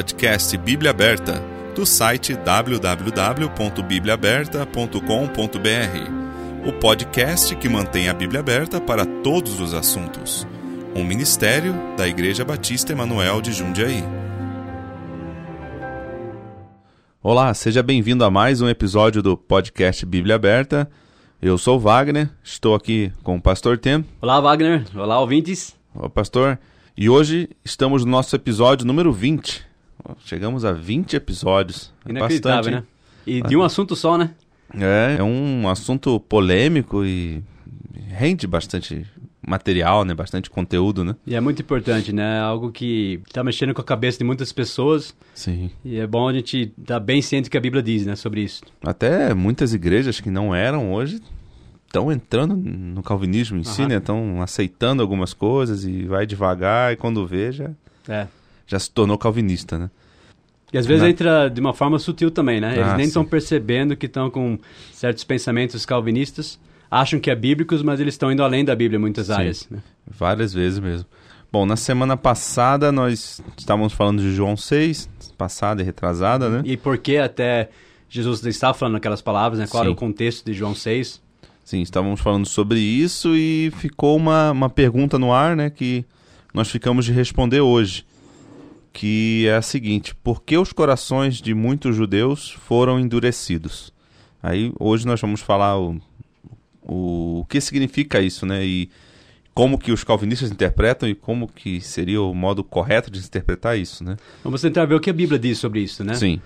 Podcast Bíblia Aberta, do site www.bibliaaberta.com.br. O podcast que mantém a Bíblia aberta para todos os assuntos. Um ministério da Igreja Batista Emanuel de Jundiaí. Olá, seja bem-vindo a mais um episódio do podcast Bíblia Aberta. Eu sou o Wagner, estou aqui com o pastor Tem. Olá, Wagner. Olá, ouvintes. Olá, pastor. E hoje estamos no nosso episódio número 20. Chegamos a 20 episódios. É Inacreditável, Bastante, né? E de um assunto só, né? É, é um assunto polêmico e rende bastante material, né? Bastante conteúdo, né? E é muito importante, né? Algo que está mexendo com a cabeça de muitas pessoas. Sim. E é bom a gente estar bem ciente do que a Bíblia diz, né? Sobre isso. Até muitas igrejas que não eram hoje estão entrando no calvinismo em si, né? Estão aceitando algumas coisas e vai devagar e quando vê já, É. já se tornou calvinista, né? E às vezes Né? entra de uma forma sutil também, né? Eles Ah, nem estão percebendo que estão com certos pensamentos calvinistas. Acham que é bíblicos, mas eles estão indo além da Bíblia em muitas Sim. áreas. Né? Várias vezes mesmo. Bom, na semana passada nós estávamos falando de João 6, passada e retrasada, né? E por que até Jesus estava falando aquelas palavras, né? Qual era o contexto de João 6? Sim, estávamos falando sobre isso e ficou uma, uma pergunta no ar, né, que nós ficamos de responder hoje, que é a seguinte: por que os corações de muitos judeus foram endurecidos? Aí hoje nós vamos falar o, o, o que significa isso, né, e como que os calvinistas interpretam e como que seria o modo correto de interpretar isso, né? Vamos tentar ver o que a Bíblia diz sobre isso, né? Sim,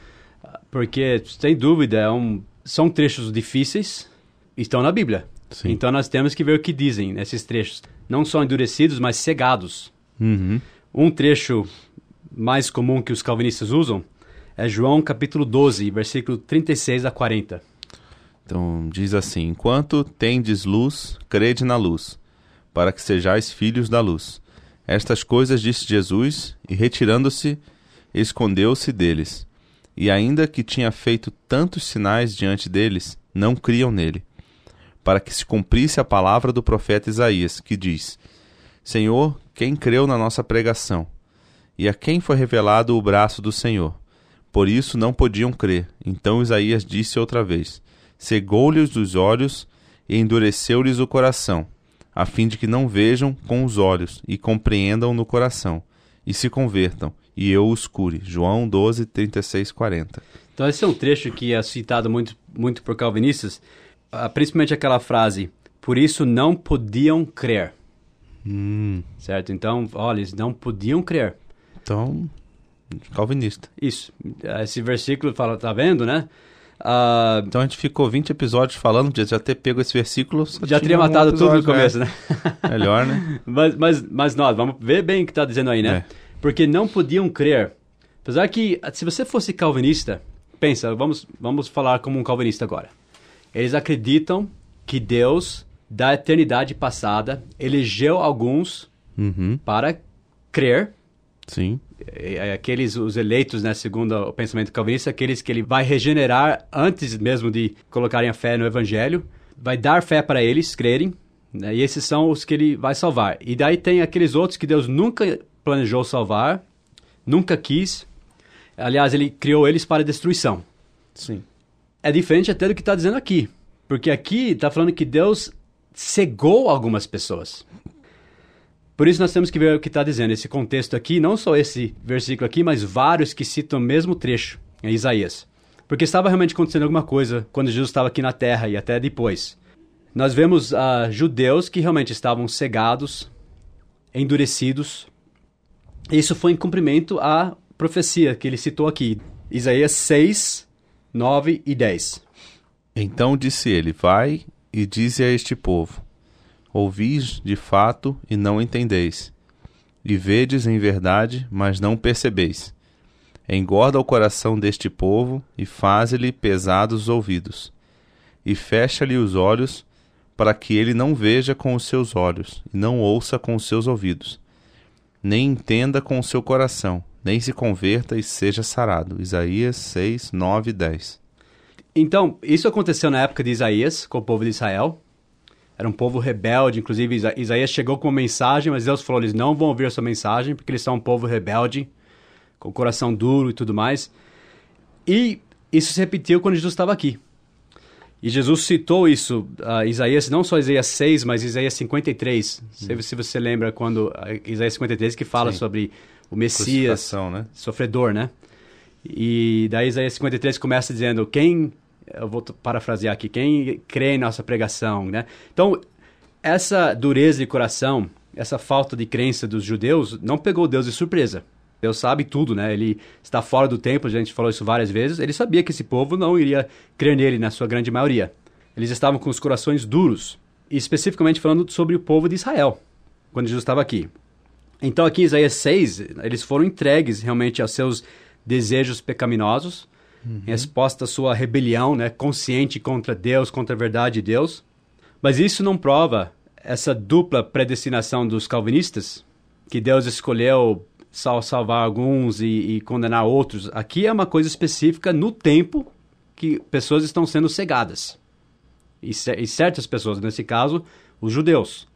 Porque, sem dúvida, é um- são trechos difíceis estão na Bíblia. sim. Então nós temos que ver o que dizem nesses trechos. Não só endurecidos, mas cegados. Uhum. Um trecho mais comum que os calvinistas usam é João capítulo 12, versículo 36 a 40. Então diz assim: Enquanto tendes luz, crede na luz, para que sejais filhos da luz. Estas coisas disse Jesus, e retirando-se, escondeu-se deles. E ainda que tinha feito tantos sinais diante deles, não criam nele. Para que se cumprisse a palavra do profeta Isaías, que diz: Senhor, quem creu na nossa pregação? E a quem foi revelado o braço do Senhor? Por isso não podiam crer. Então Isaías disse outra vez: cegou-lhes os olhos e endureceu-lhes o coração, a fim de que não vejam com os olhos e compreendam no coração, e se convertam, e eu os cure. João 12, 36, 40. Então esse é um trecho que é citado muito, muito por calvinistas, ah, principalmente aquela frase, por isso não podiam crer. Hum, Certo? Então, olha, eles não podiam crer. Então, calvinista. Isso. Esse versículo fala, tá vendo, né? Ah, Então a gente ficou 20 episódios falando, de já ter pego esse versículo. já teria um matado tudo no começo, é. né? Melhor, né? Mas, mas, mas nós, vamos ver bem o que está dizendo aí, né? É. Porque não podiam crer. Apesar que, se você fosse calvinista, pensa, vamos, vamos falar como um calvinista agora. Eles acreditam que Deus, da eternidade passada, elegeu alguns Uhum, para crer. Sim. Aqueles, os eleitos, né, segundo o pensamento calvinista, aqueles que ele vai regenerar antes mesmo de colocarem a fé no evangelho, vai dar fé para eles crerem, né, e esses são os que ele vai salvar. E daí tem aqueles outros que Deus nunca planejou salvar, nunca quis. Aliás, ele criou eles para destruição. Sim. É diferente até do que está dizendo aqui, porque aqui está falando que Deus cegou algumas pessoas. Por isso nós temos que ver o que está dizendo esse contexto aqui, não só esse versículo aqui, mas vários que citam o mesmo trecho em Isaías. Porque estava realmente acontecendo alguma coisa quando Jesus estava aqui na terra e até depois. Nós vemos ah, judeus que realmente estavam cegados, endurecidos. Isso foi em cumprimento à profecia que ele citou aqui. Isaías 6, 9 e 10. Então disse ele: Vai e dize a este povo: Ouvis de fato e não entendeis, e vedes em verdade, mas não percebeis. Engorda o coração deste povo e faze-lhe pesados os ouvidos, e fecha-lhe os olhos, para que ele não veja com os seus olhos e não ouça com os seus ouvidos, nem entenda com o seu coração, nem se converta e seja sarado. Isaías 6, 9 e 10. Então, isso aconteceu na época de Isaías, com o povo de Israel. Era um povo rebelde, inclusive Isa- Isaías chegou com uma mensagem, mas Deus falou: eles não vão ouvir a sua mensagem, porque eles são um povo rebelde com o coração duro e tudo mais. E isso se repetiu quando Jesus estava aqui. E Jesus citou isso, uh, Isaías, não só Isaías 6, mas Isaías 53. Uhum. Se você lembra quando uh, Isaías 53 que fala Sim. sobre o Messias né? sofredor, né? E daí Isaías 53 começa dizendo: Quem, eu vou parafrasear aqui, quem crê em nossa pregação, né? Então, essa dureza de coração, essa falta de crença dos judeus, não pegou Deus de surpresa. Deus sabe tudo, né? Ele está fora do templo, a gente falou isso várias vezes. Ele sabia que esse povo não iria crer nele, na sua grande maioria. Eles estavam com os corações duros, e especificamente falando sobre o povo de Israel, quando Jesus estava aqui. Então, aqui em Isaías 6, eles foram entregues realmente aos seus desejos pecaminosos, uhum. em resposta à sua rebelião, né, consciente contra Deus, contra a verdade de Deus. Mas isso não prova essa dupla predestinação dos calvinistas, que Deus escolheu sal salvar alguns e, e, condenar outros. Aqui é uma coisa específica no tempo que pessoas estão sendo cegadas. E, e certas pessoas, nesse caso, os judeus.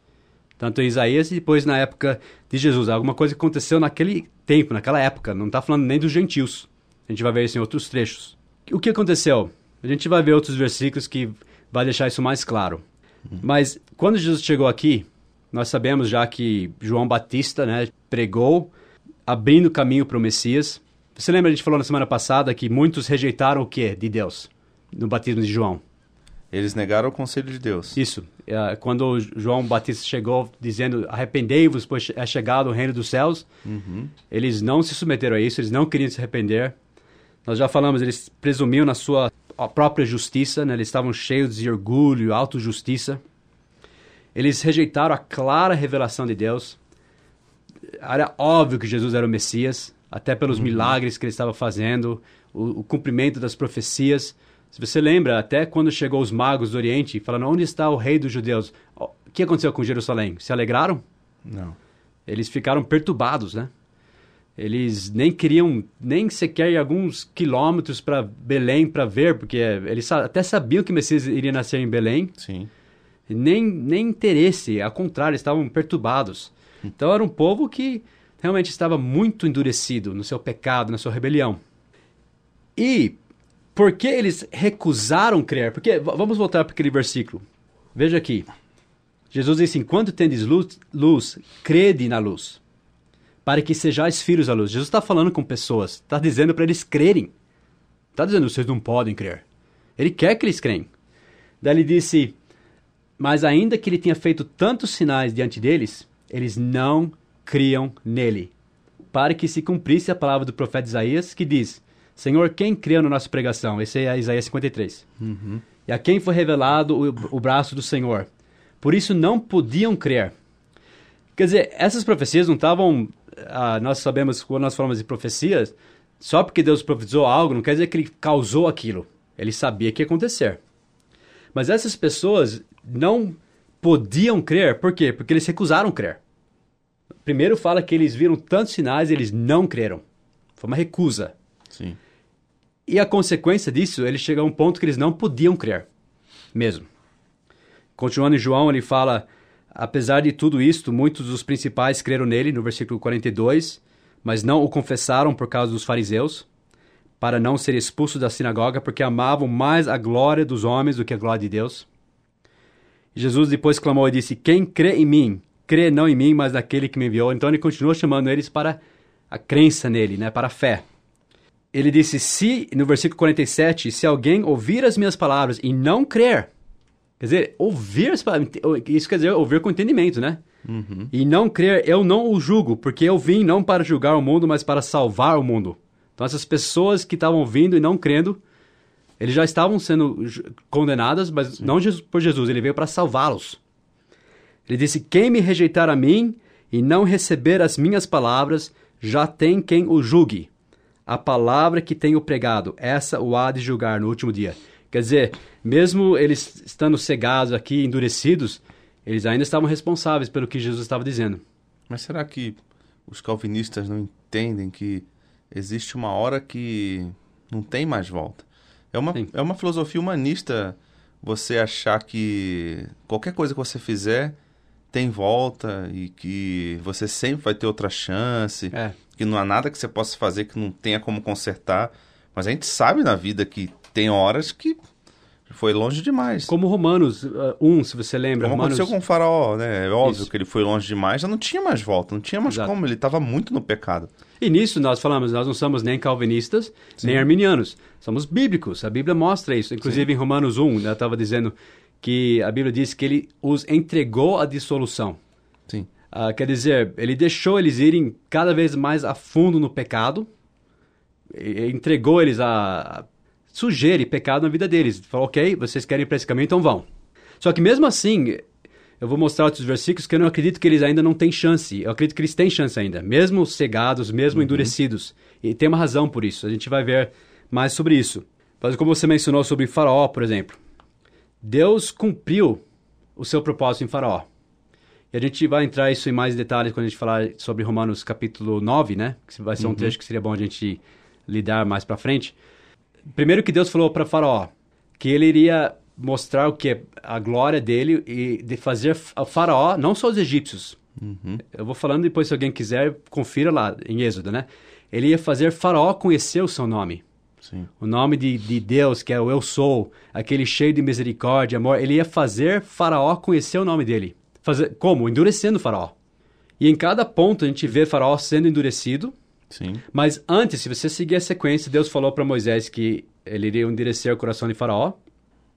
Tanto em Isaías e depois na época de Jesus. Alguma coisa aconteceu naquele tempo, naquela época. Não está falando nem dos gentios. A gente vai ver isso em outros trechos. O que aconteceu? A gente vai ver outros versículos que vai deixar isso mais claro. Uhum. Mas quando Jesus chegou aqui, nós sabemos já que João Batista né, pregou, abrindo caminho para o Messias. Você lembra, a gente falou na semana passada que muitos rejeitaram o que de Deus no batismo de João? Eles negaram o conselho de Deus. Isso. É, quando João Batista chegou dizendo arrependei-vos, pois é chegado o reino dos céus, uhum. eles não se submeteram a isso, eles não queriam se arrepender. Nós já falamos, eles presumiam na sua própria justiça, né? eles estavam cheios de orgulho, autojustiça. Eles rejeitaram a clara revelação de Deus. Era óbvio que Jesus era o Messias, até pelos uhum. milagres que ele estava fazendo, o, o cumprimento das profecias. Se você lembra, até quando chegou os magos do Oriente, falando onde está o rei dos judeus, o que aconteceu com Jerusalém? Se alegraram? Não. Eles ficaram perturbados, né? Eles nem queriam nem sequer ir alguns quilômetros para Belém para ver, porque eles até sabiam que Messias iria nascer em Belém. Sim. Nem, nem interesse, ao contrário, estavam perturbados. Então era um povo que realmente estava muito endurecido no seu pecado, na sua rebelião. E por que eles recusaram crer? Porque vamos voltar para aquele versículo. Veja aqui. Jesus disse: Enquanto tendes luz, luz, crede na luz, para que sejais filhos da luz. Jesus está falando com pessoas, está dizendo para eles crerem. Está dizendo, vocês não podem crer. Ele quer que eles creem. Daí ele disse: Mas ainda que ele tenha feito tantos sinais diante deles, eles não criam nele. Para que se cumprisse a palavra do profeta Isaías, que diz: Senhor, quem creu na nossa pregação? Esse é Isaías 53. Uhum. E a quem foi revelado o, o braço do Senhor. Por isso não podiam crer. Quer dizer, essas profecias não estavam. Ah, nós sabemos, quando nós falamos de profecias, só porque Deus profetizou algo, não quer dizer que ele causou aquilo. Ele sabia que ia acontecer. Mas essas pessoas não podiam crer, por quê? Porque eles recusaram crer. Primeiro fala que eles viram tantos sinais e eles não creram. Foi uma recusa. Sim. E a consequência disso, ele chega a um ponto que eles não podiam crer, mesmo. Continuando em João, ele fala: Apesar de tudo isto, muitos dos principais creram nele, no versículo 42, mas não o confessaram por causa dos fariseus, para não ser expulsos da sinagoga, porque amavam mais a glória dos homens do que a glória de Deus. Jesus depois clamou e disse: Quem crê em mim, crê não em mim, mas naquele que me enviou. Então ele continuou chamando eles para a crença nele, né, para a fé ele disse: Se, no versículo 47, se alguém ouvir as minhas palavras e não crer, quer dizer, ouvir isso quer dizer ouvir com entendimento, né? Uhum. E não crer, eu não o julgo, porque eu vim não para julgar o mundo, mas para salvar o mundo. Então, essas pessoas que estavam vindo e não crendo, eles já estavam sendo condenadas, mas Sim. não por Jesus, ele veio para salvá-los. Ele disse: Quem me rejeitar a mim e não receber as minhas palavras, já tem quem o julgue a palavra que tenho pregado, essa o há de julgar no último dia. Quer dizer, mesmo eles estando cegados aqui, endurecidos, eles ainda estavam responsáveis pelo que Jesus estava dizendo. Mas será que os calvinistas não entendem que existe uma hora que não tem mais volta? É uma, é uma filosofia humanista você achar que qualquer coisa que você fizer tem volta e que você sempre vai ter outra chance. É que não há nada que você possa fazer que não tenha como consertar. Mas a gente sabe na vida que tem horas que foi longe demais. Como Romanos uh, 1, se você lembra. Como Romanos... aconteceu com o faraó, né? É óbvio Isso. que ele foi longe demais, já não tinha mais volta, não tinha mais Exato. como, ele estava muito no pecado. E nisso nós falamos, nós não somos nem calvinistas, nem arminianos. Somos bíblicos. A Bíblia mostra isso. Inclusive em Romanos 1, eu estava dizendo que a Bíblia diz que ele os entregou à dissolução. Sim. Ah, quer dizer, ele deixou eles irem cada vez mais a fundo no pecado, entregou eles a a sujeira e pecado na vida deles. Falou, ok, vocês querem ir para esse caminho, então vão. Só que mesmo assim, eu vou mostrar outros versículos que eu não acredito que eles ainda não têm chance. Eu acredito que eles têm chance ainda, mesmo cegados, mesmo endurecidos. E tem uma razão por isso. A gente vai ver mais sobre isso. Mas como você mencionou sobre Faraó, por exemplo. Deus cumpriu o seu propósito em Faraó. E a gente vai entrar isso em mais detalhes quando a gente falar sobre Romanos capítulo 9, né? Que vai ser um trecho que seria bom a gente lidar mais pra frente. Primeiro que Deus falou para Faraó que ele iria mostrar o que a glória dele e de fazer o Faraó, não só os egípcios. Eu vou falando depois se alguém quiser, confira lá em Êxodo, né? Ele ia fazer Faraó conhecer o seu nome. Sim. O nome de, de Deus, que é o Eu Sou, aquele cheio de misericórdia, amor, ele ia fazer Faraó conhecer o nome dele. Fazer, como? Endurecendo o Faraó. E em cada ponto a gente vê Faraó sendo endurecido, Sim. mas antes, se você seguir a sequência, Deus falou para Moisés que ele iria endurecer o coração de Faraó,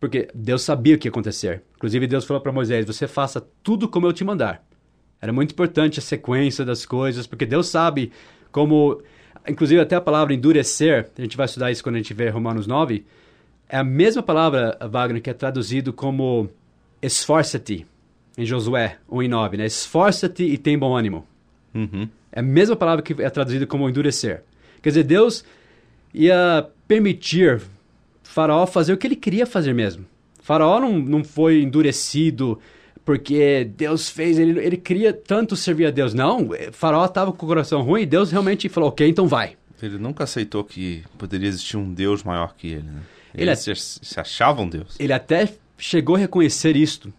porque Deus sabia o que ia acontecer. Inclusive, Deus falou para Moisés: Você faça tudo como eu te mandar. Era muito importante a sequência das coisas, porque Deus sabe como. Inclusive, até a palavra endurecer, a gente vai estudar isso quando a gente vê Romanos 9, é a mesma palavra, Wagner, que é traduzido como esforça-te, em Josué 1 e 9, né? Esforça-te e tem bom ânimo. Uhum. É a mesma palavra que é traduzida como endurecer. Quer dizer, Deus ia permitir Faraó fazer o que ele queria fazer mesmo. Faraó não, não foi endurecido porque Deus fez, ele, ele queria tanto servir a Deus. Não, Faraó estava com o coração ruim e Deus realmente falou, ok, então vai. Ele nunca aceitou que poderia existir um Deus maior que ele, né? Ele Ele se, se achava um Deus. Ele até chegou a reconhecer isto.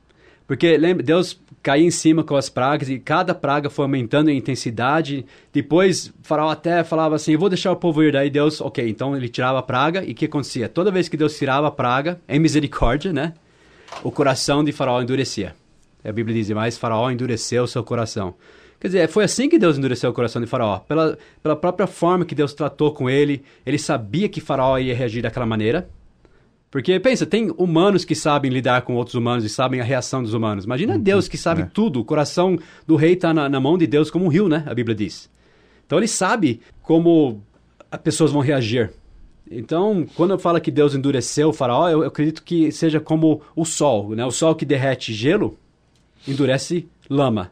Porque, lembra, Deus caía em cima com as pragas e cada praga foi aumentando em intensidade. Depois, Faraó até falava assim, vou deixar o povo ir. Daí Deus, ok, então ele tirava a praga e o que acontecia? Toda vez que Deus tirava a praga, em misericórdia, né? O coração de Faraó endurecia. A Bíblia diz, mas Faraó endureceu o seu coração. Quer dizer, foi assim que Deus endureceu o coração de Faraó. Pela, pela própria forma que Deus tratou com ele, ele sabia que Faraó ia reagir daquela maneira. Porque, pensa, tem humanos que sabem lidar com outros humanos e sabem a reação dos humanos. Imagina Deus que sabe é. tudo. O coração do rei está na, na mão de Deus como um rio, né? A Bíblia diz. Então ele sabe como as pessoas vão reagir. Então, quando eu falo que Deus endureceu o faraó, eu, eu acredito que seja como o sol, né? O sol que derrete gelo, endurece lama.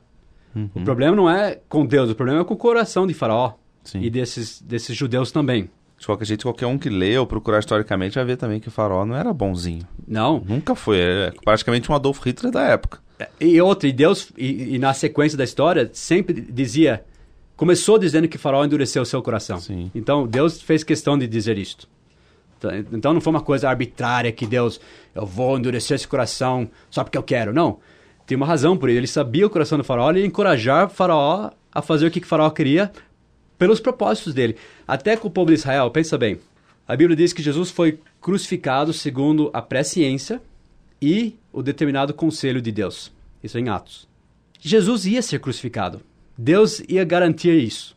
O problema não é com Deus, o problema é com o coração de faraó Sim. e desses, desses judeus também. De qualquer jeito, qualquer um que lê ou procurar historicamente vai ver também que o faraó não era bonzinho. Não, Nunca foi. É praticamente um Adolf Hitler da época. E outra, e Deus, e, e na sequência da história, sempre dizia, começou dizendo que Faraó endureceu o seu coração. Sim. Então, Deus fez questão de dizer isto. Tá, Então, não foi uma coisa arbitrária que Deus, eu vou endurecer esse coração só porque eu quero. Não. Tem uma razão por isso. Ele sabia o coração do Faraó e encorajar Faraó a fazer o que que Faraó queria pelos propósitos dele. Até com o povo de Israel, pensa bem. A Bíblia diz que Jesus foi crucificado segundo a presciência e o determinado conselho de Deus. Isso é em Atos. Jesus ia ser crucificado. Deus ia garantir isso.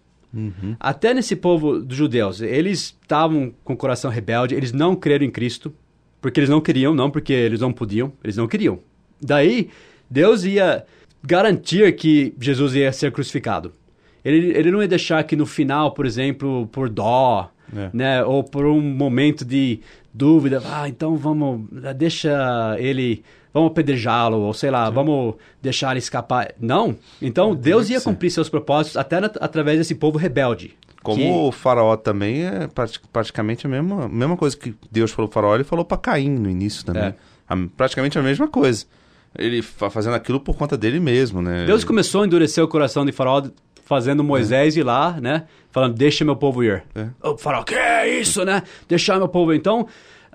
Até nesse povo dos judeus, eles estavam com o coração rebelde, eles não creram em Cristo, porque eles não queriam, não porque eles não podiam, eles não queriam. Daí, Deus ia garantir que Jesus ia ser crucificado. Ele, ele não ia deixar que no final, por exemplo, por dó, É. né, ou por um momento de dúvida, ah, então vamos, deixa ele, vamos apedrejá-lo, ou sei lá, vamos deixar ele escapar. Não. Então, Deus ia ser. cumprir seus propósitos até na- através desse povo rebelde. Como que- o faraó também é prati- praticamente a mesma, mesma coisa que Deus falou pro faraó, ele falou pra Caim no início também. É. A- praticamente a mesma coisa. Ele fa- fazendo aquilo por conta dele mesmo, né? Deus começou a endurecer o coração de Faraó, fazendo Moisés ir lá, né? Falando, deixa meu povo ir. É. O Faraó, que é isso, né? Deixar meu povo ir. Então,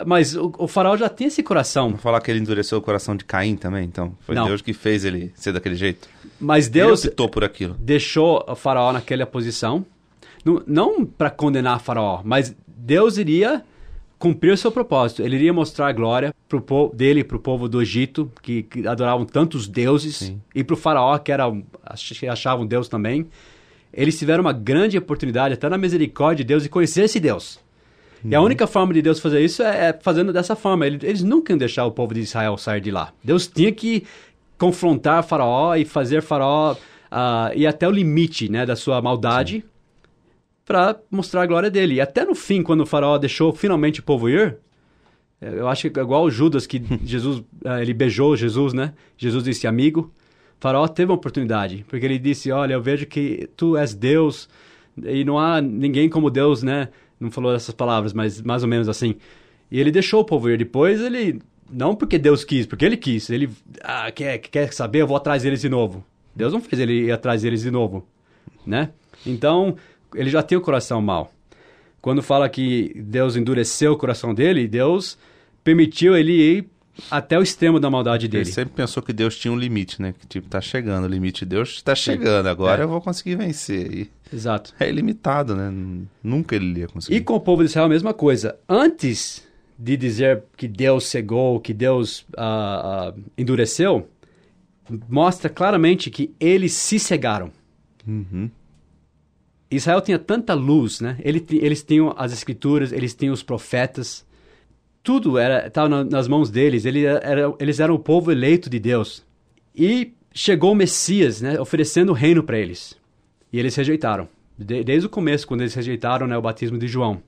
mas o, o Faraó já tem esse coração. Vou falar que ele endureceu o coração de Caim também, então. Foi Não. Deus que fez ele ser daquele jeito. Mas Ele Deus optou por aquilo. deixou o Faraó naquela posição. não, não para condenar Faraó, mas Deus iria cumprir o seu propósito. Ele iria mostrar a glória pro povo, dele para o povo do Egito, que, que adoravam tantos deuses, Sim. e para o Faraó, que era, um- ach- achavam Deus também. Eles tiveram uma grande oportunidade, até na misericórdia de Deus, de conhecer esse Deus. E a única forma de Deus fazer isso é, é fazendo dessa forma. Ele- Eles nunca iam deixar o povo de Israel sair de lá. Deus tinha que confrontar Faraó e fazer Faraó ah, ir até o limite né, da sua maldade para mostrar a glória dele. E até no fim, quando o Faraó deixou finalmente o povo ir, eh, eu acho que é igual o Judas que Jesus, ah, ele beijou Jesus, né? Jesus disse amigo. O Faraó teve uma oportunidade, porque ele disse: Olha, eu vejo que tu és Deus e não há ninguém como Deus, né? Não falou essas palavras, mas mais ou menos assim. E ele deixou o povo ir. Depois ele, não porque Deus quis, porque ele quis. Ele ah, quer, quer saber, eu vou atrás deles de novo. Deus não fez ele ir atrás deles de novo, né? Então, ele já tem o coração mau. Quando fala que Deus endureceu o coração dele, Deus permitiu ele ir até o extremo da maldade Ele dele. sempre pensou que Deus tinha um limite, né? Que tipo, tá chegando, o limite de Deus está chegando, agora É. eu vou conseguir vencer. E Exato. é ilimitado, né? Nunca ele ia conseguir. E com o povo de Israel a mesma coisa. Antes de dizer que Deus cegou, que Deus ah, ah, endureceu, mostra claramente que eles se cegaram. Uhum. Israel tinha tanta luz, né? Ele eles tinham as escrituras, eles tinham os profetas. Tudo era estava na- nas mãos deles. Ele era- eles eram o povo eleito de Deus. E chegou o Messias, né? Oferecendo o reino para eles. E eles rejeitaram. De- desde o começo, quando eles rejeitaram né, o batismo de João.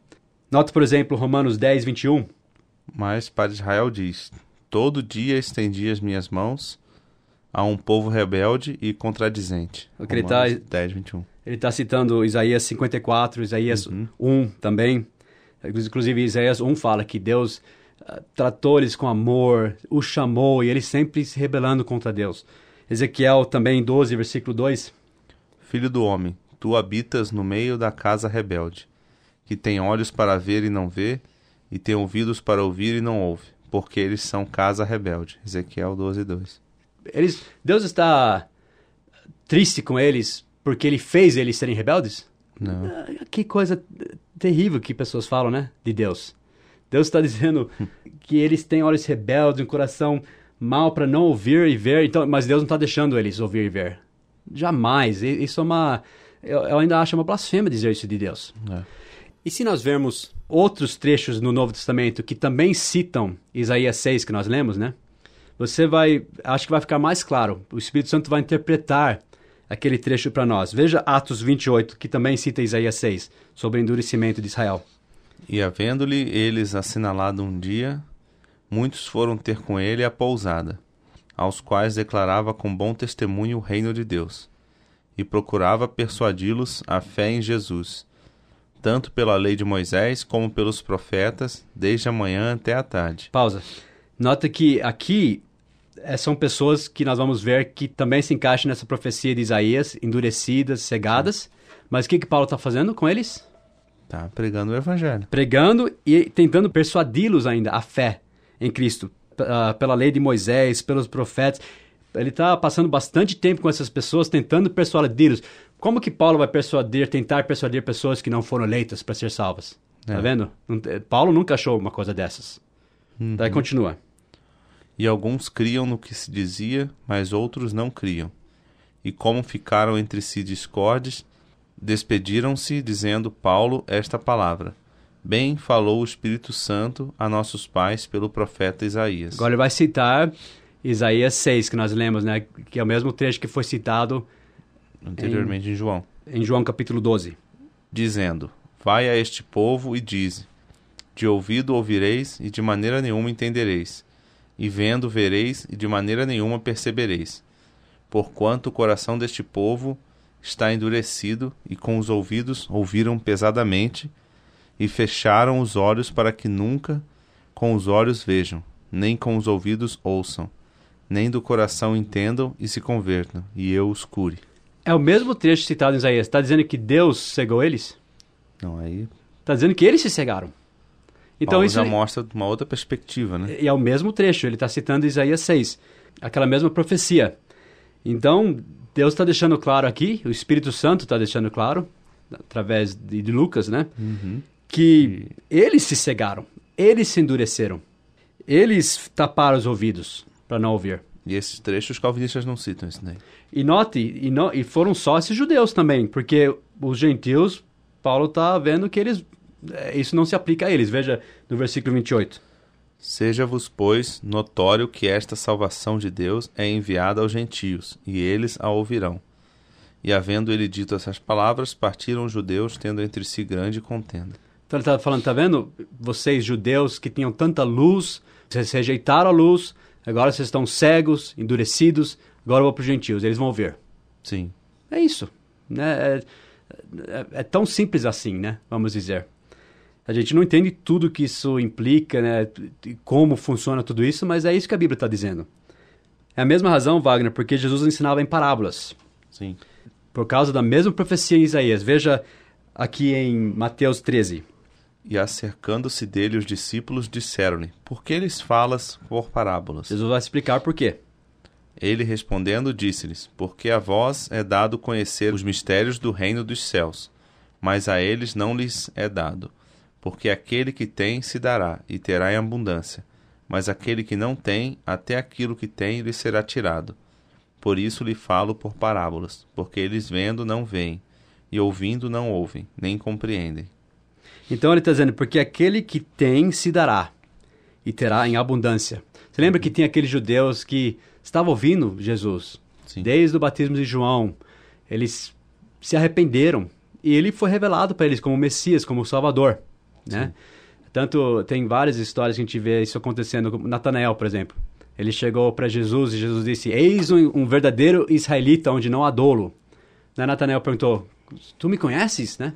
Nota, por exemplo, Romanos 10, 21. Mas para Israel diz: Todo dia estendi as minhas mãos a um povo rebelde e contradizente. Tá- Romanos 10, 21. Ele está citando Isaías 54, Isaías 1 também. Inclusive, Isaías 1 fala que Deus ah, tratou eles com amor, o chamou, e eles sempre se rebelando contra Deus. Ezequiel também 12, versículo 2. Filho do homem, tu habitas no meio da casa rebelde, que tem olhos para ver e não vê, e tem ouvidos para ouvir e não ouve, porque eles são casa rebelde. Ezequiel 12, 2. Eles, Deus está triste com eles porque ele fez eles serem rebeldes? Não. Ah, Que coisa terrível que pessoas falam, né? De Deus. Deus está dizendo que eles têm olhos rebeldes, um coração mal para não ouvir e ver, então, mas Deus não está deixando eles ouvir e ver. Jamais. Isso é uma. Eu, eu ainda acho uma blasfêmia dizer isso de Deus. É. E se nós vermos outros trechos no Novo Testamento que também citam Isaías 6 que nós lemos, né? Você vai, acho que vai ficar mais claro. O Espírito Santo vai interpretar aquele trecho para nós. Veja Atos 28, que também cita Isaías 6, sobre o endurecimento de Israel. E havendo-lhe eles assinalado um dia, muitos foram ter com ele a pousada, aos quais declarava com bom testemunho o reino de Deus, e procurava persuadi-los à fé em Jesus, tanto pela lei de Moisés como pelos profetas, desde a manhã até a tarde. Pausa. Nota que aqui são pessoas que nós vamos ver que também se encaixam nessa profecia de Isaías, endurecidas, cegadas. Mas o que, que Paulo está fazendo com eles? Tá pregando o evangelho. pregando e tentando persuadi-los ainda à fé em Cristo, ah, pela lei de Moisés, pelos profetas. Ele está passando bastante tempo com essas pessoas, tentando persuadi-los. Como que Paulo vai persuadir, tentar persuadir pessoas que não foram eleitas para ser salvas? Tá É. vendo? Não te- Paulo nunca achou uma coisa dessas. Daí continua. E alguns criam no que se dizia, mas outros não criam. E como ficaram entre si discordes, despediram-se, dizendo Paulo esta palavra: Bem falou o Espírito Santo a nossos pais pelo profeta Isaías. Agora ele vai citar Isaías 6, que nós lemos, né? Que é o mesmo trecho que foi citado anteriormente em João, em João capítulo 12. dizendo: Vai a este povo e dize: De ouvido ouvireis e de maneira nenhuma entendereis, e vendo vereis e de maneira nenhuma percebereis. Porquanto o coração deste povo está endurecido, e com os ouvidos ouviram pesadamente, e fecharam os olhos para que nunca com os olhos vejam, nem com os ouvidos ouçam, nem do coração entendam e se convertam, e eu os cure. É o mesmo trecho citado em Isaías. Está dizendo que Deus cegou eles? Não, aí Está dizendo que eles se cegaram. Então Paulo isso já mostra uma outra perspectiva, né? e é o mesmo trecho. Ele está citando Isaías 6, aquela mesma profecia. Então Deus está deixando claro aqui, o Espírito Santo está deixando claro através de, de Lucas, né? Que eles se cegaram, eles se endureceram, eles taparam os ouvidos para não ouvir. E esses trechos os calvinistas não citam isso daí. E note, e, no- e foram só esses judeus também, porque os gentios, Paulo está vendo que eles, isso não se aplica a eles. Veja no versículo 28. Seja-vos, pois, notório que esta salvação de Deus é enviada aos gentios, e eles a ouvirão. E havendo ele dito essas palavras, partiram os judeus, tendo entre si grande contenda. Então ele está falando, tá vendo? Vocês judeus que tinham tanta luz, vocês rejeitaram a luz, agora vocês estão cegos, endurecidos, agora eu vou para os gentios, eles vão ver. Sim. É isso. Né? É, é- é tão simples assim, né? Vamos dizer. A gente não entende tudo que isso implica, né? Como funciona tudo isso, mas é isso que a Bíblia está dizendo. É a mesma razão, Wagner, porque Jesus ensinava em parábolas. Sim. Por causa da mesma profecia em Isaías. Veja aqui em Mateus 13. E acercando-se dele os discípulos disseram-lhe: Por que lhes falas por parábolas? Jesus vai explicar por quê. Ele respondendo disse-lhes: Porque a vós é dado conhecer os mistérios do reino dos céus, mas a eles não lhes é dado. Porque aquele que tem se dará e terá em abundância, mas aquele que não tem, até aquilo que tem lhe será tirado. Por isso lhe falo por parábolas, porque eles vendo não veem, e ouvindo não ouvem, nem compreendem. Então ele está dizendo, porque aquele que tem se dará e terá em abundância. Você lembra que tinha aqueles judeus que estavam ouvindo Jesus Sim. desde o batismo de João? Eles se arrependeram e ele foi revelado para eles como Messias, como Salvador, né? Tanto tem várias histórias que a gente vê isso acontecendo, como Natanael, por exemplo. Ele chegou para Jesus e Jesus disse: Eis um, um verdadeiro israelita onde não há dolo. Né, Natanael perguntou: Tu me conheces, né?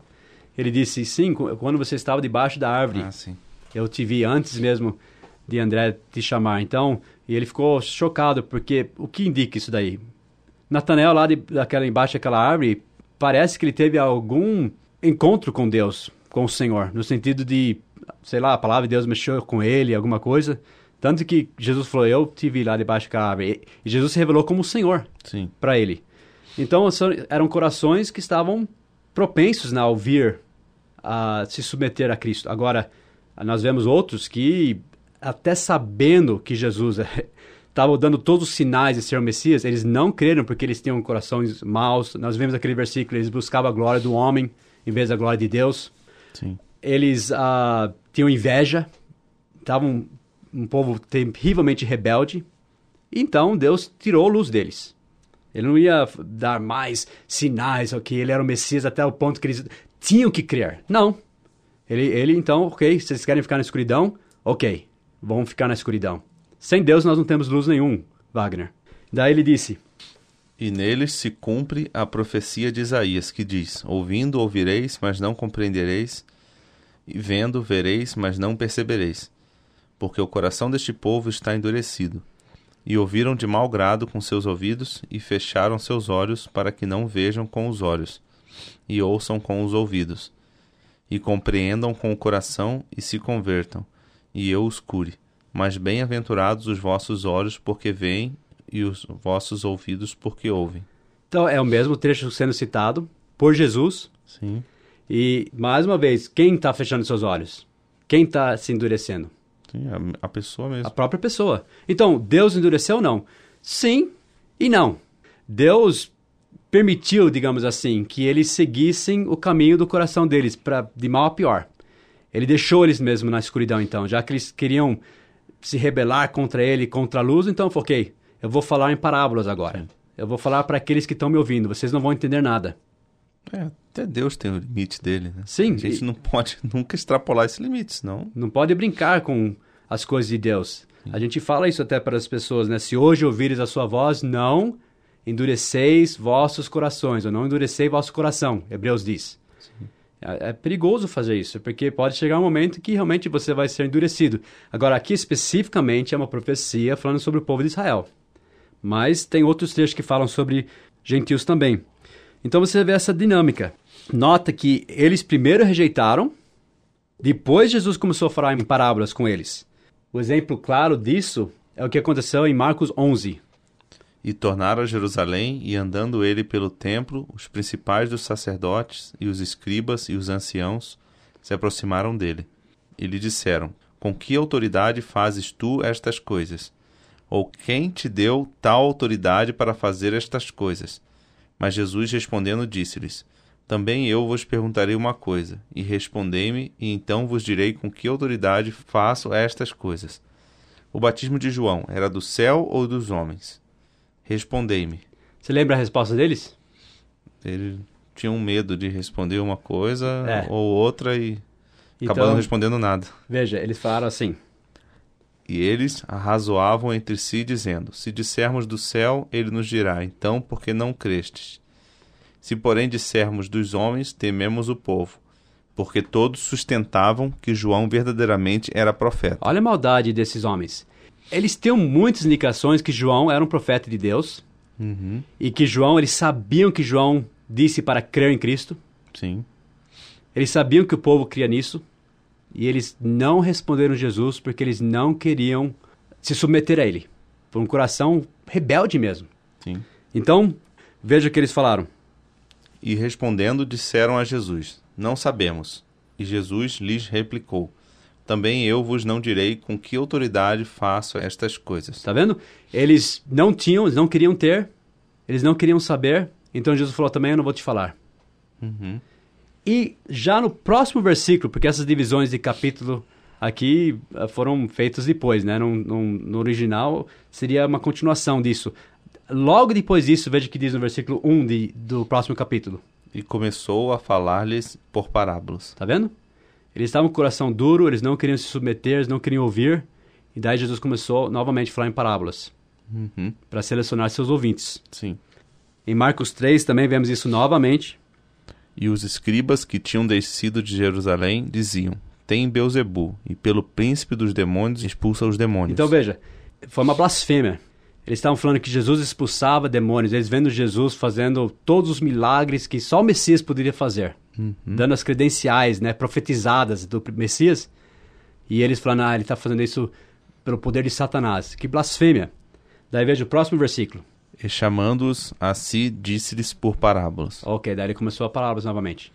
Ele disse: Sim, quando você estava debaixo da árvore, Ah, eu te vi antes mesmo de André te chamar. Então, e ele ficou chocado porque o que indica isso daí? Natanael lá de, daquela embaixo daquela árvore parece que ele teve algum encontro com Deus, com o Senhor, no sentido de, sei lá, a palavra de Deus mexeu com ele, alguma coisa. Tanto que Jesus falou: Eu te vi lá debaixo daquela árvore. E Jesus se revelou como o Senhor para ele. Então eram corações que estavam propensos a ouvir, a se submeter a Cristo. Agora, nós vemos outros que, até sabendo que Jesus estava dando todos os sinais de ser o Messias, eles não creram porque eles tinham corações maus. Nós vemos aquele versículo, eles buscavam a glória do homem em vez da glória de Deus. Sim. Eles ah, tinham inveja, estavam um povo terrivelmente rebelde. Então Deus tirou a luz deles. Ele não ia dar mais sinais, que ele era o Messias até o ponto que eles tinham que crer. Não. Ele, ele então, ok, vocês querem ficar na escuridão? Ok, vamos ficar na escuridão. Sem Deus nós não temos luz nenhum, Wagner. Daí ele disse, E neles se cumpre a profecia de Isaías, que diz: Ouvindo ouvireis, mas não compreendereis, e vendo vereis, mas não percebereis. Porque o coração deste povo está endurecido. E ouviram de mau grado com seus ouvidos, e fecharam seus olhos, para que não vejam com os olhos, e ouçam com os ouvidos, e compreendam com o coração, e se convertam, e eu os cure. Mas bem-aventurados os vossos olhos, porque veem, e os vossos ouvidos, porque ouvem. então é o mesmo trecho sendo citado por Jesus. Sim. E, mais uma vez, quem está fechando seus olhos? Quem está se endurecendo? Sim, a, a pessoa mesmo. A própria pessoa. Então, Deus endureceu ou não? Sim e não. Deus permitiu, digamos assim, que eles seguissem o caminho do coração deles, pra, de mal a pior. Ele deixou eles mesmo na escuridão, então, já que eles queriam se rebelar contra ele, contra a luz, então, ok, eu vou falar em parábolas agora. Eu vou falar para aqueles que estão me ouvindo, vocês não vão entender nada. É, até Deus tem o limite dele, né? Sim, A gente e- não pode nunca extrapolar esse limite, senão. Não pode brincar com as coisas de Deus. A gente fala isso até para as pessoas, né? Se hoje ouvires a sua voz, não endureceis vossos corações, ou não endureceis vosso coração, Hebreus diz. É, é perigoso fazer isso, porque pode chegar um momento que realmente você vai ser endurecido. Agora, aqui especificamente é uma profecia falando sobre o povo de Israel. Mas tem outros trechos que falam sobre gentios também. Então você vê essa dinâmica. Nota que eles primeiro rejeitaram, depois Jesus começou a falar em parábolas com eles. O exemplo claro disso é o que aconteceu em Marcos 11. E tornaram a Jerusalém, e andando ele pelo templo, os principais dos sacerdotes, e os escribas e os anciãos se aproximaram dele. E lhe disseram: Com que autoridade fazes tu estas coisas? Ou quem te deu tal autoridade para fazer estas coisas? Mas Jesus respondendo disse-lhes: Também eu vos perguntarei uma coisa, e respondei-me, e então vos direi com que autoridade faço estas coisas. O batismo de João era do céu ou dos homens? Respondei-me. Você lembra a resposta deles? Ele tinha um medo de responder uma coisa É. ou outra e Então, acabando não respondendo nada. veja, eles falaram assim: E eles arrazoavam entre si, dizendo: Se dissermos do céu, ele nos dirá: Então, por que não crestes? Se, porém, dissermos dos homens, tememos o povo, porque todos sustentavam que João verdadeiramente era profeta. olha a maldade desses homens. Eles tinham muitas indicações que João era um profeta de Deus Uhum, e que João, eles sabiam que João disse para crer em Cristo. sim. Eles sabiam que o povo cria nisso e eles não responderam Jesus porque eles não queriam se submeter a ele. Por um coração rebelde mesmo. Sim. Então, veja o que eles falaram. E respondendo, disseram a Jesus: Não sabemos. E Jesus lhes replicou: Também eu vos não direi com que autoridade faço estas coisas. Tá vendo? Eles não tinham, eles não queriam ter, eles não queriam saber. Então Jesus falou também: Eu não vou te falar. Uhum. E já no próximo versículo, porque essas divisões de capítulo aqui eh, foram feitas depois, né? No, no- no original seria uma continuação disso. Logo depois disso, veja o que diz no versículo 1 de, do próximo capítulo. E começou a falar-lhes por parábolas. Tá vendo? Eles estavam com o coração duro, eles não queriam se submeter, eles não queriam ouvir. E daí Jesus começou novamente a falar em parábolas, Uhum. para selecionar seus ouvintes. Sim. Em Marcos 3 também vemos isso novamente. E os escribas que tinham descido de Jerusalém diziam: Tem Beuzebu, e pelo príncipe dos demônios expulsa os demônios. Então veja, foi uma blasfêmia. Eles estavam falando que Jesus expulsava demônios, eles vendo Jesus fazendo todos os milagres que só o Messias poderia fazer, dando as credenciais, né, profetizadas do Messias. E eles falando, ah, ele está fazendo isso pelo poder de Satanás. Que blasfêmia. Daí veja o próximo versículo. E chamando-os a si, disse-lhes por parábolas. Ok, daí ele começou a parábolas novamente.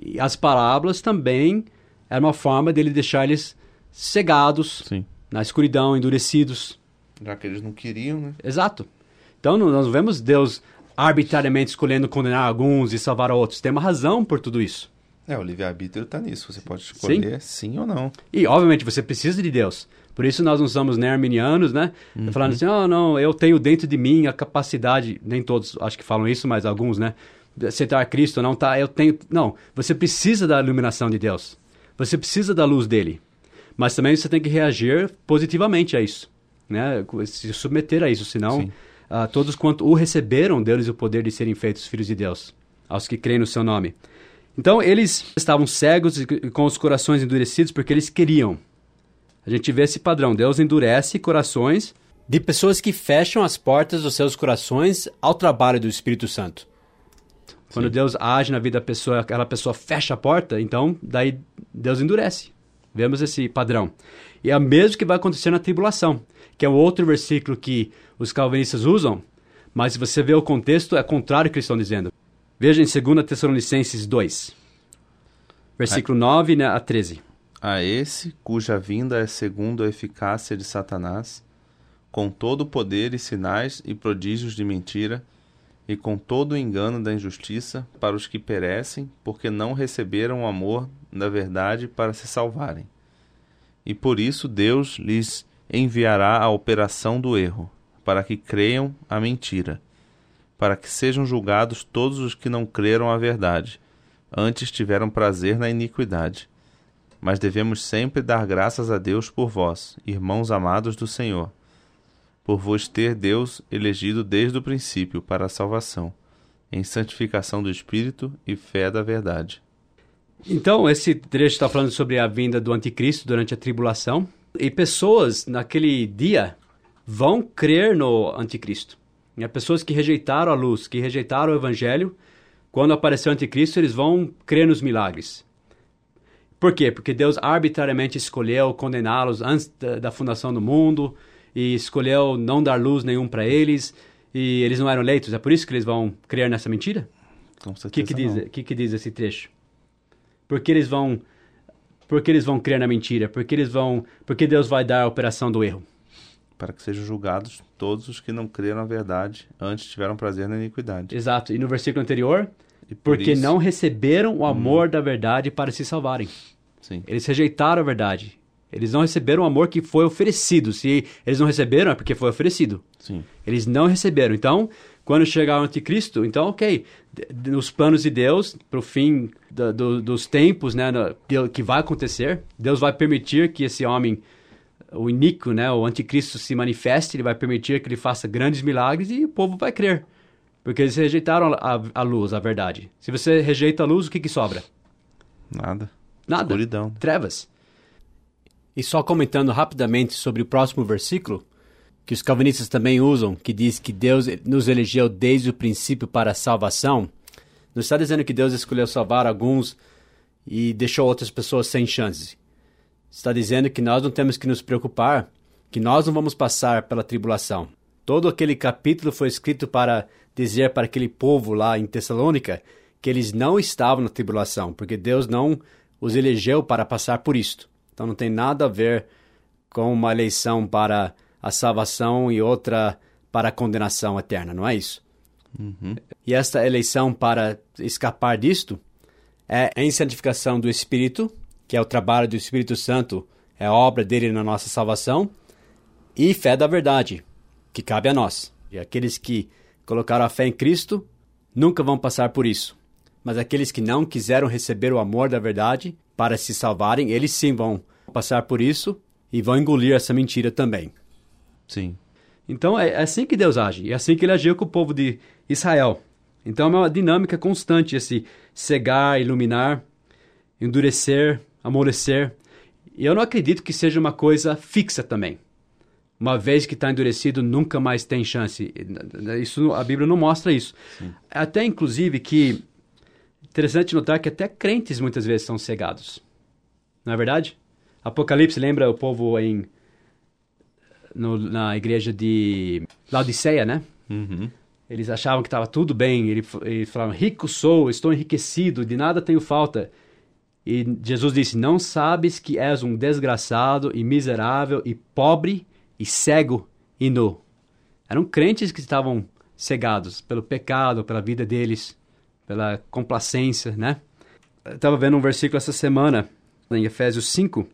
E as parábolas também eram uma forma dele deixar eles cegados, Sim. na escuridão, endurecidos. Já que eles não queriam, né? Exato. Então nós não vemos Deus arbitrariamente escolhendo condenar alguns e salvar outros. Tem uma razão por tudo isso. É, o livre-arbítrio está nisso. Você pode escolher sim, ou não. E, obviamente, você precisa de Deus. Por isso nós não somos nem arminianos, né? Falando assim, oh, não, eu tenho dentro de mim a capacidade, nem todos acho que falam isso, mas alguns, né? De Aceitar Cristo, não tá, eu tenho... Não, você precisa da iluminação de Deus. Você precisa da luz dele. Mas também você tem que reagir positivamente a isso, né? Se submeter a isso, senão Sim. ah, todos quanto o receberam, deu-lhes o poder de serem feitos filhos de Deus, aos que creem no seu nome. Então, eles estavam cegos e com os corações endurecidos porque eles queriam. A gente vê esse padrão. Deus endurece corações de pessoas que fecham as portas dos seus corações ao trabalho do Espírito Santo. Quando Deus age na vida da pessoa, aquela pessoa fecha a porta, então daí Deus endurece. Vemos esse padrão. E é o mesmo que vai acontecer na tribulação, que é o outro versículo que os calvinistas usam, mas se você vê o contexto, é contrário ao que eles estão dizendo. Veja em 2 Tessalonicenses 2, versículo 9 né, a 13. A esse cuja vinda é segundo a eficácia de Satanás, com todo o poder e sinais e prodígios de mentira, e com todo o engano da injustiça para os que perecem, porque não receberam o amor da verdade para se salvarem. E por isso Deus lhes enviará a operação do erro, para que creiam a mentira, para que sejam julgados todos os que não creram a verdade, antes tiveram prazer na iniquidade mas devemos sempre dar graças a Deus por vós, irmãos amados do Senhor, por vos ter Deus elegido desde o princípio para a salvação, em santificação do Espírito e fé da verdade. Então, esse trecho está falando sobre a vinda do anticristo durante a tribulação. E pessoas naquele dia vão crer no anticristo. As pessoas que rejeitaram a luz, que rejeitaram o evangelho, quando aparecer o anticristo, eles vão crer nos milagres. Por quê? Porque Deus arbitrariamente escolheu condená-los antes da, da fundação do mundo e escolheu não dar luz nenhum para eles. E eles não eram eleitos, é por isso que eles vão crer nessa mentira? Com O certeza que que diz, que que diz esse trecho? Por que eles vão por que eles vão crer na mentira? Por que eles vão, por que Deus vai dar a operação do erro? Para que sejam julgados todos os que não creram na verdade, antes tiveram prazer na iniquidade. Exato. E no versículo anterior, por porque isso- não receberam o amor da verdade para se salvarem. Sim. Eles rejeitaram a verdade. Eles não receberam o amor que foi oferecido. Se eles não receberam, é porque foi oferecido. Sim. Eles não receberam. Então, quando chegar o anticristo, então, ok, nos planos de Deus, para o fim da- do- dos tempos, né, que vai acontecer, Deus vai permitir que esse homem, o iníquo, né, o anticristo se manifeste, ele vai permitir que ele faça grandes milagres e o povo vai crer. Porque eles rejeitaram a, a- a luz, a verdade. Se você rejeita a luz, o que, que sobra? Nada. Nada. Escuridão. Trevas. E só comentando rapidamente sobre o próximo versículo, que os calvinistas também usam, que diz que Deus nos elegeu desde o princípio para a salvação, não está dizendo que Deus escolheu salvar alguns e deixou outras pessoas sem chance. Está dizendo que nós não temos que nos preocupar, que nós não vamos passar pela tribulação. Todo aquele capítulo foi escrito para dizer para aquele povo lá em Tessalônica que eles não estavam na tribulação, porque Deus não os elegeu para passar por isto. Então não tem nada a ver com uma eleição para a salvação e outra para a condenação eterna, não é isso? E esta eleição para escapar disto é em santificação do Espírito, que é o trabalho do Espírito Santo, é a obra dele na nossa salvação, e fé da verdade, que cabe a nós. E aqueles que colocaram a fé em Cristo nunca vão passar por isso. Mas aqueles que não quiseram receber o amor da verdade para se salvarem, eles sim vão passar por isso e vão engolir essa mentira também. Sim. Então é assim que Deus age, é assim que ele agiu com o povo de Israel. Então é uma dinâmica constante esse cegar, iluminar, endurecer, amolecer. E eu não acredito que seja uma coisa fixa também. Uma vez que está endurecido, nunca mais tem chance. Isso a Bíblia não mostra isso. Até inclusive que interessante notar que até crentes muitas vezes são cegados. Não é verdade? Apocalipse lembra o povo em no- na igreja de Laodiceia, né? Uhum. Eles achavam que estava tudo bem. Ele- Eles falavam: Rico sou, estou enriquecido, de nada tenho falta. E Jesus disse: Não sabes que és um desgraçado e miserável e pobre e cego e nu. Eram crentes que estavam cegados pelo pecado, pela vida deles, pela complacência, né? Eu estava vendo um versículo essa semana, em Efésios 5,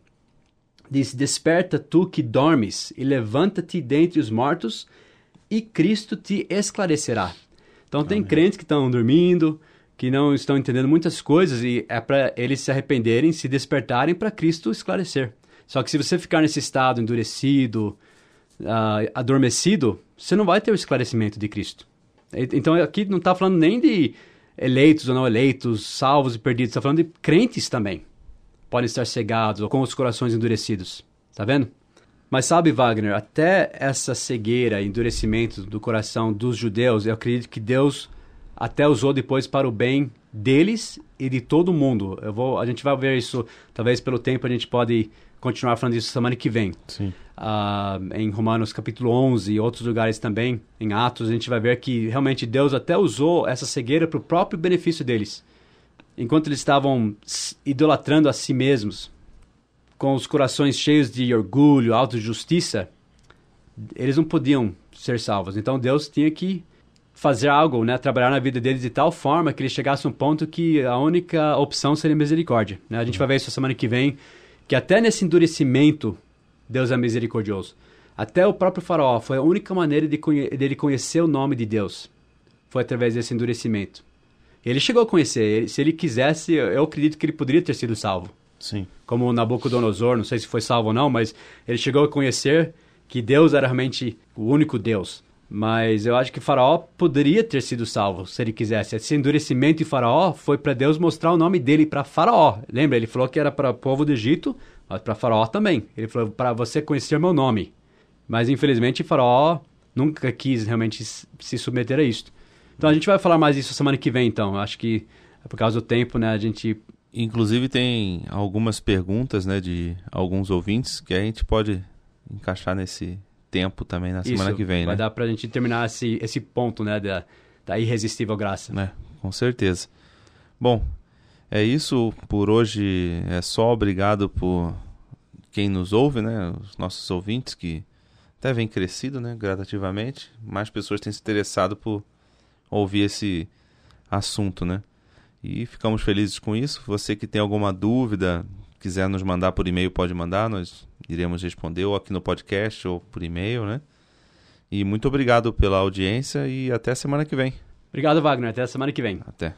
diz: Desperta tu que dormes, e levanta-te dentre os mortos, e Cristo te esclarecerá. Então, tem crentes que estão dormindo, que não estão entendendo muitas coisas, e é para eles se arrependerem, se despertarem para Cristo esclarecer. Só que se você ficar nesse estado endurecido, ah, adormecido, você não vai ter o esclarecimento de Cristo. Então, aqui não está falando nem de eleitos ou não eleitos, salvos e perdidos, está falando de crentes também podem estar cegados ou com os corações endurecidos. Tá vendo? Mas sabe, Wagner, até essa cegueira, endurecimento do coração dos judeus, eu acredito que Deus até usou depois para o bem deles e de todo mundo. Eu vou, a gente vai ver isso, talvez pelo tempo a gente pode continuar falando disso semana que vem. Sim. Ah, em Romanos capítulo 11 e outros lugares também, em Atos, a gente vai ver que realmente Deus até usou essa cegueira para o próprio benefício deles. Enquanto eles estavam idolatrando a si mesmos, com os corações cheios de orgulho, autojustiça, eles não podiam ser salvos. Então Deus tinha que fazer algo, né, trabalhar na vida deles de tal forma que eles chegassem a um ponto que a única opção seria misericórdia. Né? A gente vai ver isso semana que vem, que até nesse endurecimento Deus é misericordioso. Até o próprio faraó foi a única maneira de conhe dele conhecer o nome de Deus. Foi através desse endurecimento. Ele chegou a conhecer. ele- se ele quisesse, eu acredito que ele poderia ter sido salvo Sim. como Nabucodonosor, não sei se foi salvo ou não, mas ele chegou a conhecer que Deus era realmente o único Deus. Mas eu acho que Faraó poderia ter sido salvo se ele quisesse. Esse endurecimento de Faraó foi para Deus mostrar o nome dele para Faraó. Lembra? Ele falou que era para o povo do Egito, mas para Faraó também. Ele falou para você conhecer meu nome. Mas infelizmente Faraó nunca quis realmente se submeter a isto. Então a gente vai falar mais disso semana que vem, então. Eu acho que é por causa do tempo, né? A gente Inclusive tem algumas perguntas, né, de alguns ouvintes que a gente pode encaixar nesse tempo também na semana Isso, que vem, vai né? dar pra gente terminar esse, esse ponto, né, da, da irresistível graça. É, com certeza. Bom, é isso por hoje. É só obrigado por quem nos ouve, né? Os nossos ouvintes que até vem crescido, né? Gradativamente. Mais pessoas têm se interessado por ouvir esse assunto, né? E ficamos felizes com isso. Você que tem alguma dúvida, quiser nos mandar por e-mail, pode mandar. Nós iremos responder ou aqui no podcast ou por e-mail, né? E muito obrigado pela audiência e até semana que vem. Obrigado, Wagner. Até a semana que vem. Até.